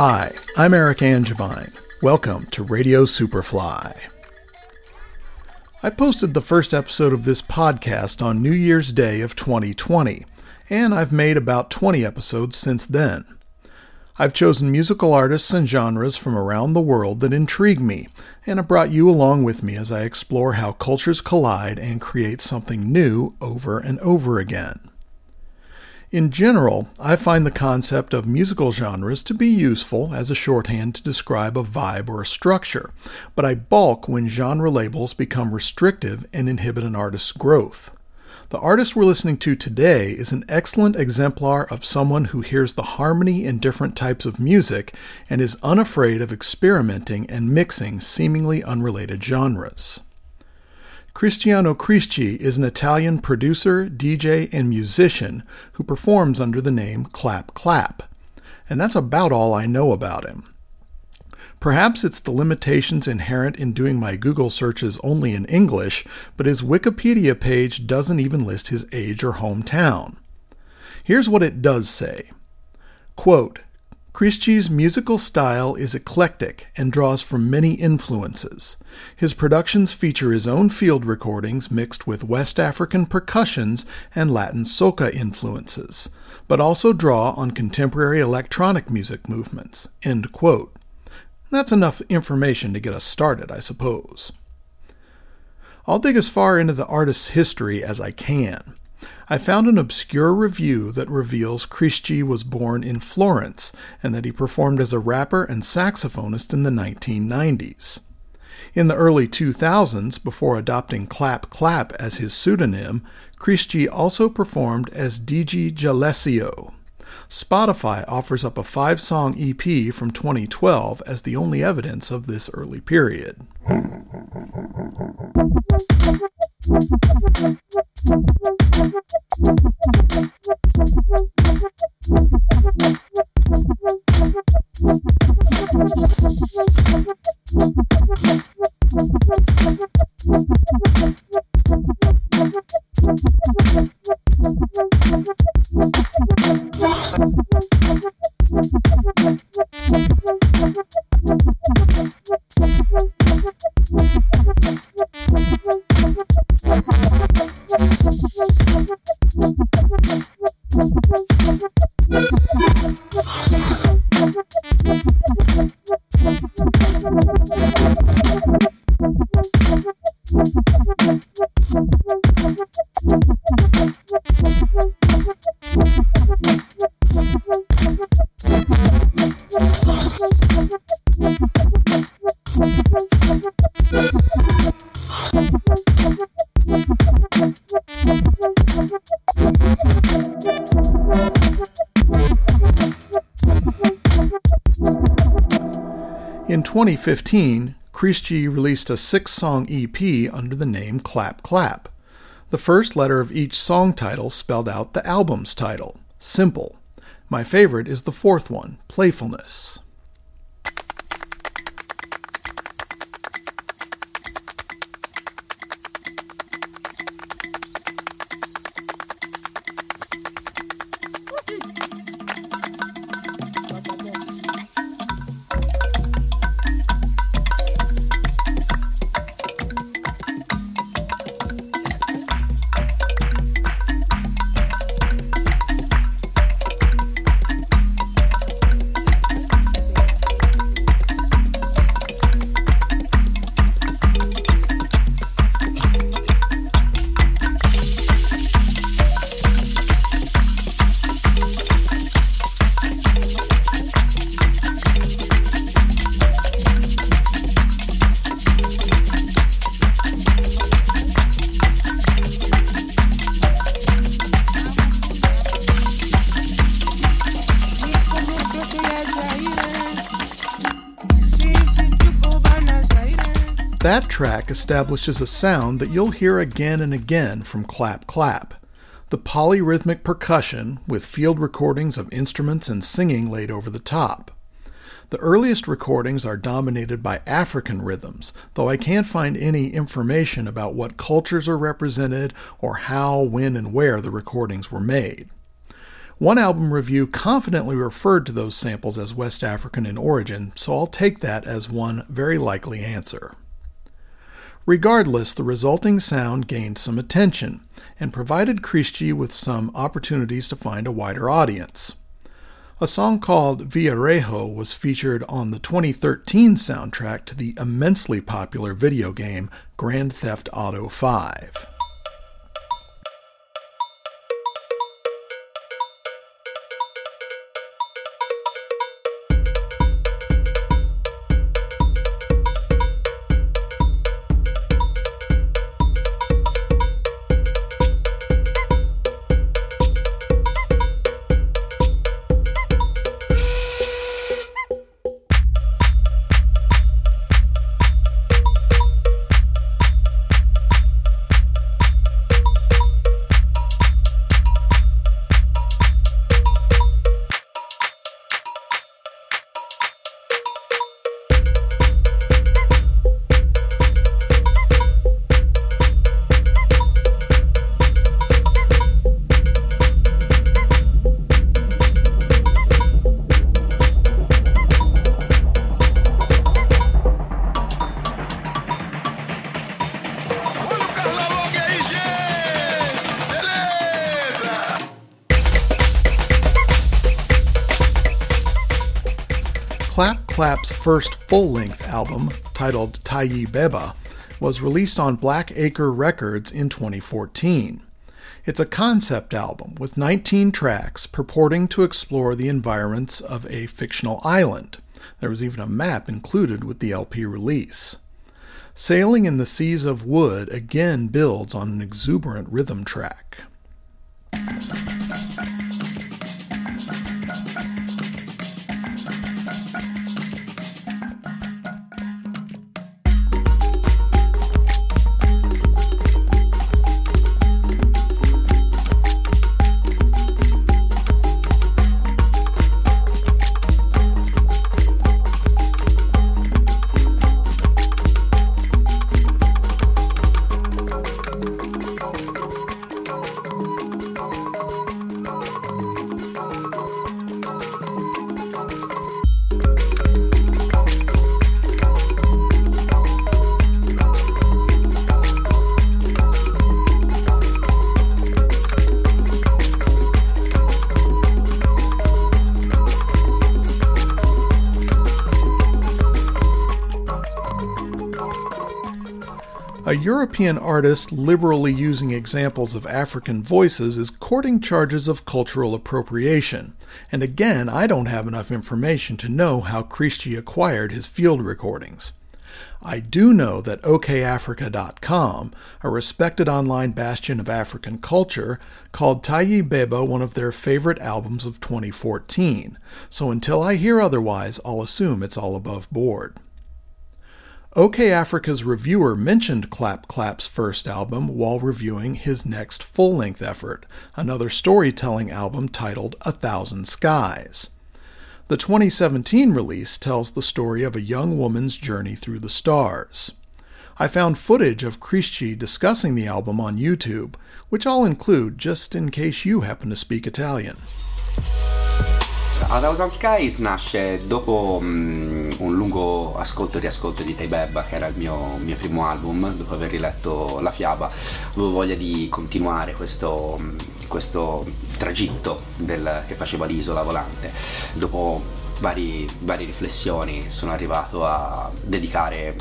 Hi, I'm Eric Angevine. Welcome to Radio Superfly. I posted the first episode of this podcast on New Year's Day of 2020, and I've made about 20 episodes since then. I've chosen musical artists and genres from around the world that intrigue me, and have brought you along with me as I explore how cultures collide and create something new over and over again. In general, I find the concept of musical genres to be useful as a shorthand to describe a vibe or a structure, but I balk when genre labels become restrictive and inhibit an artist's growth. The artist we're listening to today is an excellent exemplar of someone who hears the harmony in different types of music and is unafraid of experimenting and mixing seemingly unrelated genres. Cristiano Crisci is an Italian producer, DJ, and musician who performs under the name Clap Clap. And that's about all I know about him. Perhaps it's the limitations inherent in doing my Google searches only in English, but his Wikipedia page doesn't even list his age or hometown. Here's what it does say Quote, Crisci's musical style is eclectic and draws from many influences. His productions feature his own field recordings mixed with West African percussions and Latin soca influences, but also draw on contemporary electronic music movements. That's enough information to get us started, I suppose. I'll dig as far into the artist's history as I can. I found an obscure review that reveals Crisci was born in Florence and that he performed as a rapper and saxophonist in the 1990s. In the early 2000s, before adopting Clap Clap as his pseudonym, Crisci also performed as Digi G'Alessio. Spotify offers up a five song EP from 2012 as the only evidence of this early period. 2015, Crisci released a six song EP under the name Clap Clap. The first letter of each song title spelled out the album's title Simple. My favorite is the fourth one, Playfulness. That track establishes a sound that you'll hear again and again from Clap Clap. The polyrhythmic percussion, with field recordings of instruments and singing laid over the top. The earliest recordings are dominated by African rhythms, though I can't find any information about what cultures are represented or how, when, and where the recordings were made. One album review confidently referred to those samples as West African in origin, so I'll take that as one very likely answer. Regardless, the resulting sound gained some attention and provided Crisci with some opportunities to find a wider audience. A song called Viajero was featured on the 2013 soundtrack to the immensely popular video game Grand Theft Auto 5. Clap's first full length album, titled Tayi Beba, was released on Black Acre Records in 2014. It's a concept album with 19 tracks purporting to explore the environments of a fictional island. There was even a map included with the LP release. Sailing in the Seas of Wood again builds on an exuberant rhythm track. A European artist liberally using examples of African voices is courting charges of cultural appropriation, and again, I don't have enough information to know how Crisci acquired his field recordings. I do know that OKAfrica.com, a respected online bastion of African culture, called Tayi Beba one of their favorite albums of 2014, so until I hear otherwise, I'll assume it's all above board. OK Africa's reviewer mentioned Clap Clap's first album while reviewing his next full length effort, another storytelling album titled A Thousand Skies. The 2017 release tells the story of a young woman's journey through the stars. I found footage of Crisci discussing the album on YouTube, which I'll include just in case you happen to speak Italian. A Thousand Skies nasce dopo um, un lungo ascolto e riascolto di Taibebba, che era il mio, mio, primo album, dopo aver riletto la fiaba, avevo voglia di continuare questo, um, questo tragitto del, che faceva l'isola volante. Dopo vari, varie riflessioni sono arrivato a dedicare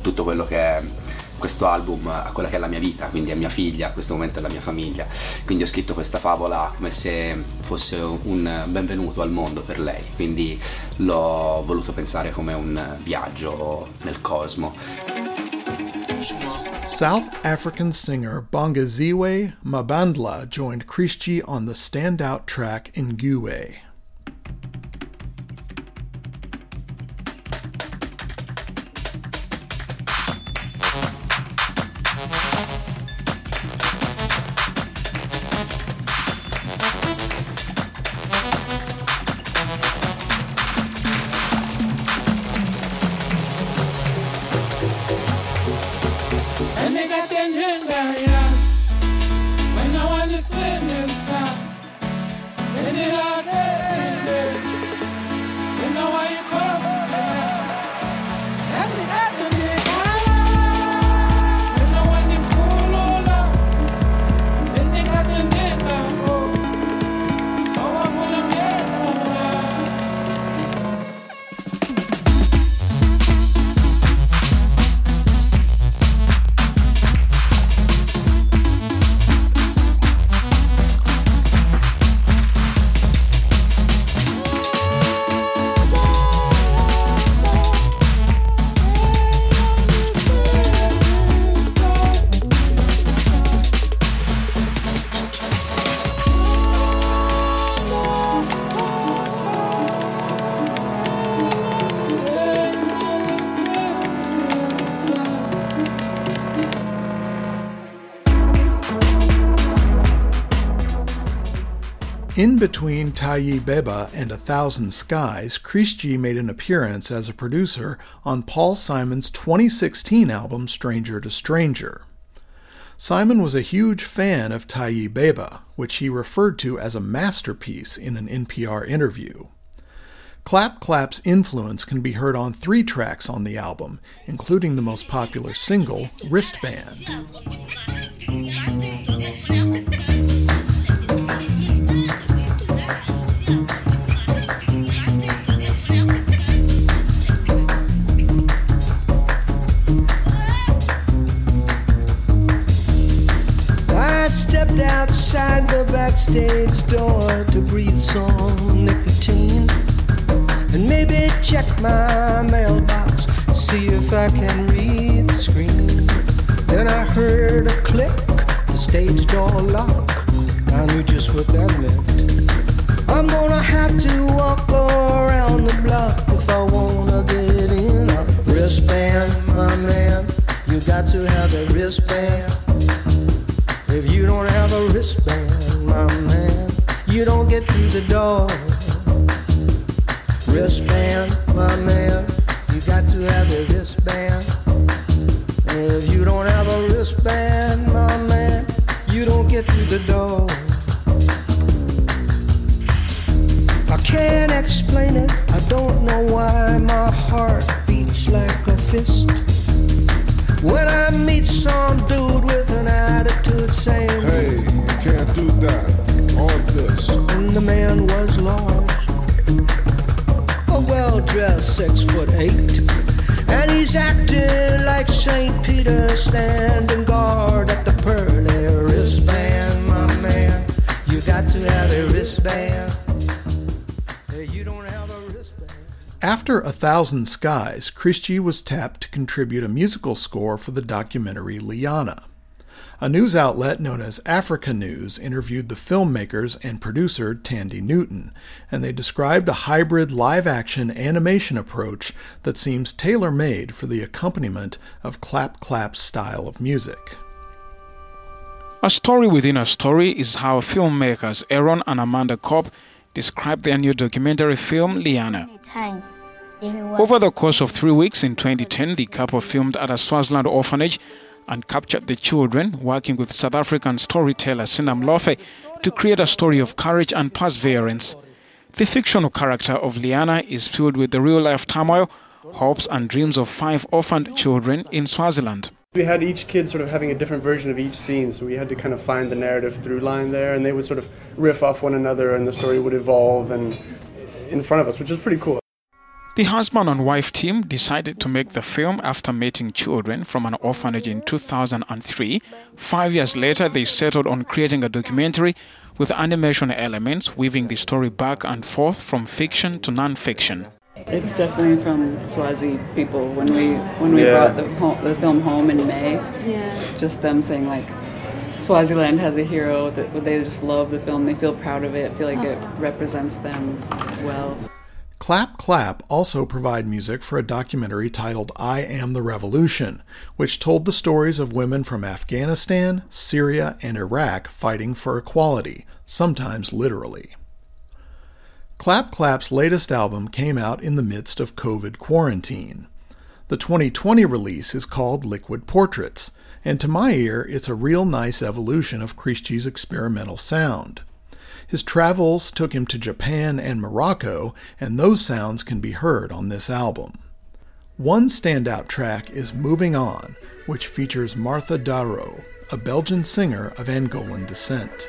tutto quello che questo album a quella che è la mia vita, quindi a mia figlia, a questo momento è la mia famiglia. Quindi ho scritto questa favola come se fosse un benvenuto al mondo per lei, quindi l'ho voluto pensare come un viaggio nel cosmo. South African singer Bongaziwe Mabandla joined Christie on the standout track Nguwe. In between Tayi Beba and A Thousand Skies, G made an appearance as a producer on Paul Simon's 2016 album Stranger to Stranger. Simon was a huge fan of Tayi Beba, which he referred to as a masterpiece in an NPR interview. Clap Clap's influence can be heard on three tracks on the album, including the most popular single, Wristband. Backstage door to breathe some nicotine and maybe check my mailbox, see if I can read the screen. Then I heard a click, the stage door lock. I knew just what that meant. I'm gonna have to walk around the block if I wanna get in a wristband, my man. You got to have a wristband. Through the door. Wristband, my man, you got to have a wristband. If you don't have a wristband, my man, you don't get through the door. I can't explain it, I don't know why my heart beats like a fist. Standing guard at the pearly wristband, my man. You got to have a wristband. After A Thousand Skies, Crisci was tapped to contribute a musical score for the documentary Liyana. A news outlet known as Africa News interviewed the filmmakers and producer Thandie Newton, and they described a hybrid live action animation approach that seems tailor made for the accompaniment of Clap Clap's style of music. A story within a story is how filmmakers Aaron and Amanda Kopp described their new documentary film Liyana. Over the course of three weeks in 2010, the couple filmed at a Swaziland orphanage and captured the children, working with South African storyteller Gcina Mhlophe to create a story of courage and perseverance. The fictional character of Liyana is filled with the real life turmoil, hopes, and dreams of five orphaned children in Swaziland. We had each kid sort of having a different version of each scene, so we had to kind of find the narrative through line there, and they would sort of riff off one another, and the story would evolve and in front of us, which was pretty cool. The husband and wife team decided to make the film after meeting children from an orphanage in 2003. Five years later, they settled on creating a documentary with animation elements, weaving the story back and forth from fiction to non-fiction. It's definitely from Swazi people. When we when we Yeah. brought the, home, the film home in May, Yeah. just them saying like, Swaziland has a hero that they just love the film. They feel proud of it. Feel like oh. it represents them well. Clap Clap also provide music for a documentary titled I Am the Revolution, which told the stories of women from Afghanistan, Syria, and Iraq fighting for equality, sometimes literally. Clap Clap's latest album came out in the midst of COVID quarantine. The 2020 release is called Liquid Portraits, and to my ear, it's a real nice evolution of Crisci's experimental sound. His travels took him to Japan and Morocco, and those sounds can be heard on this album. One standout track is Moving On, which features Martha Da'ro, a Belgian singer of Angolan descent.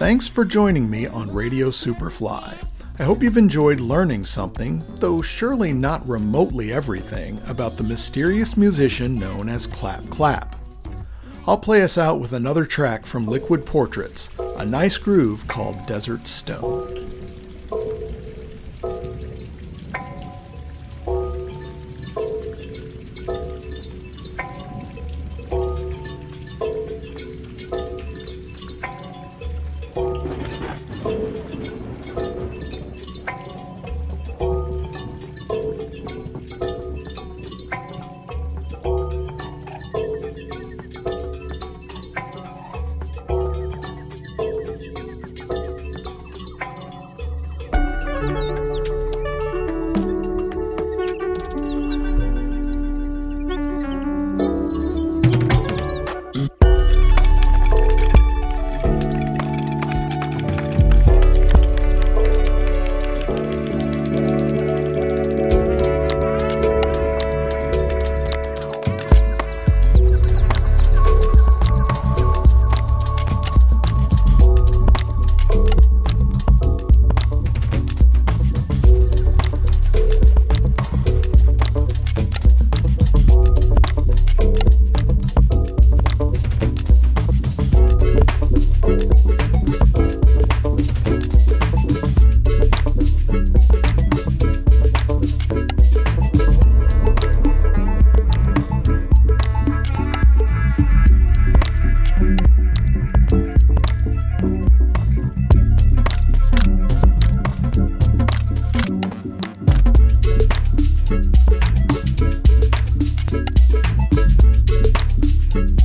Thanks for joining me on Radio Superfly. I hope you've enjoyed learning something, though surely not remotely everything, about the mysterious musician known as Clap Clap. I'll play us out with another track from Liquid Portraits, a nice groove called Desert Stone. Bye.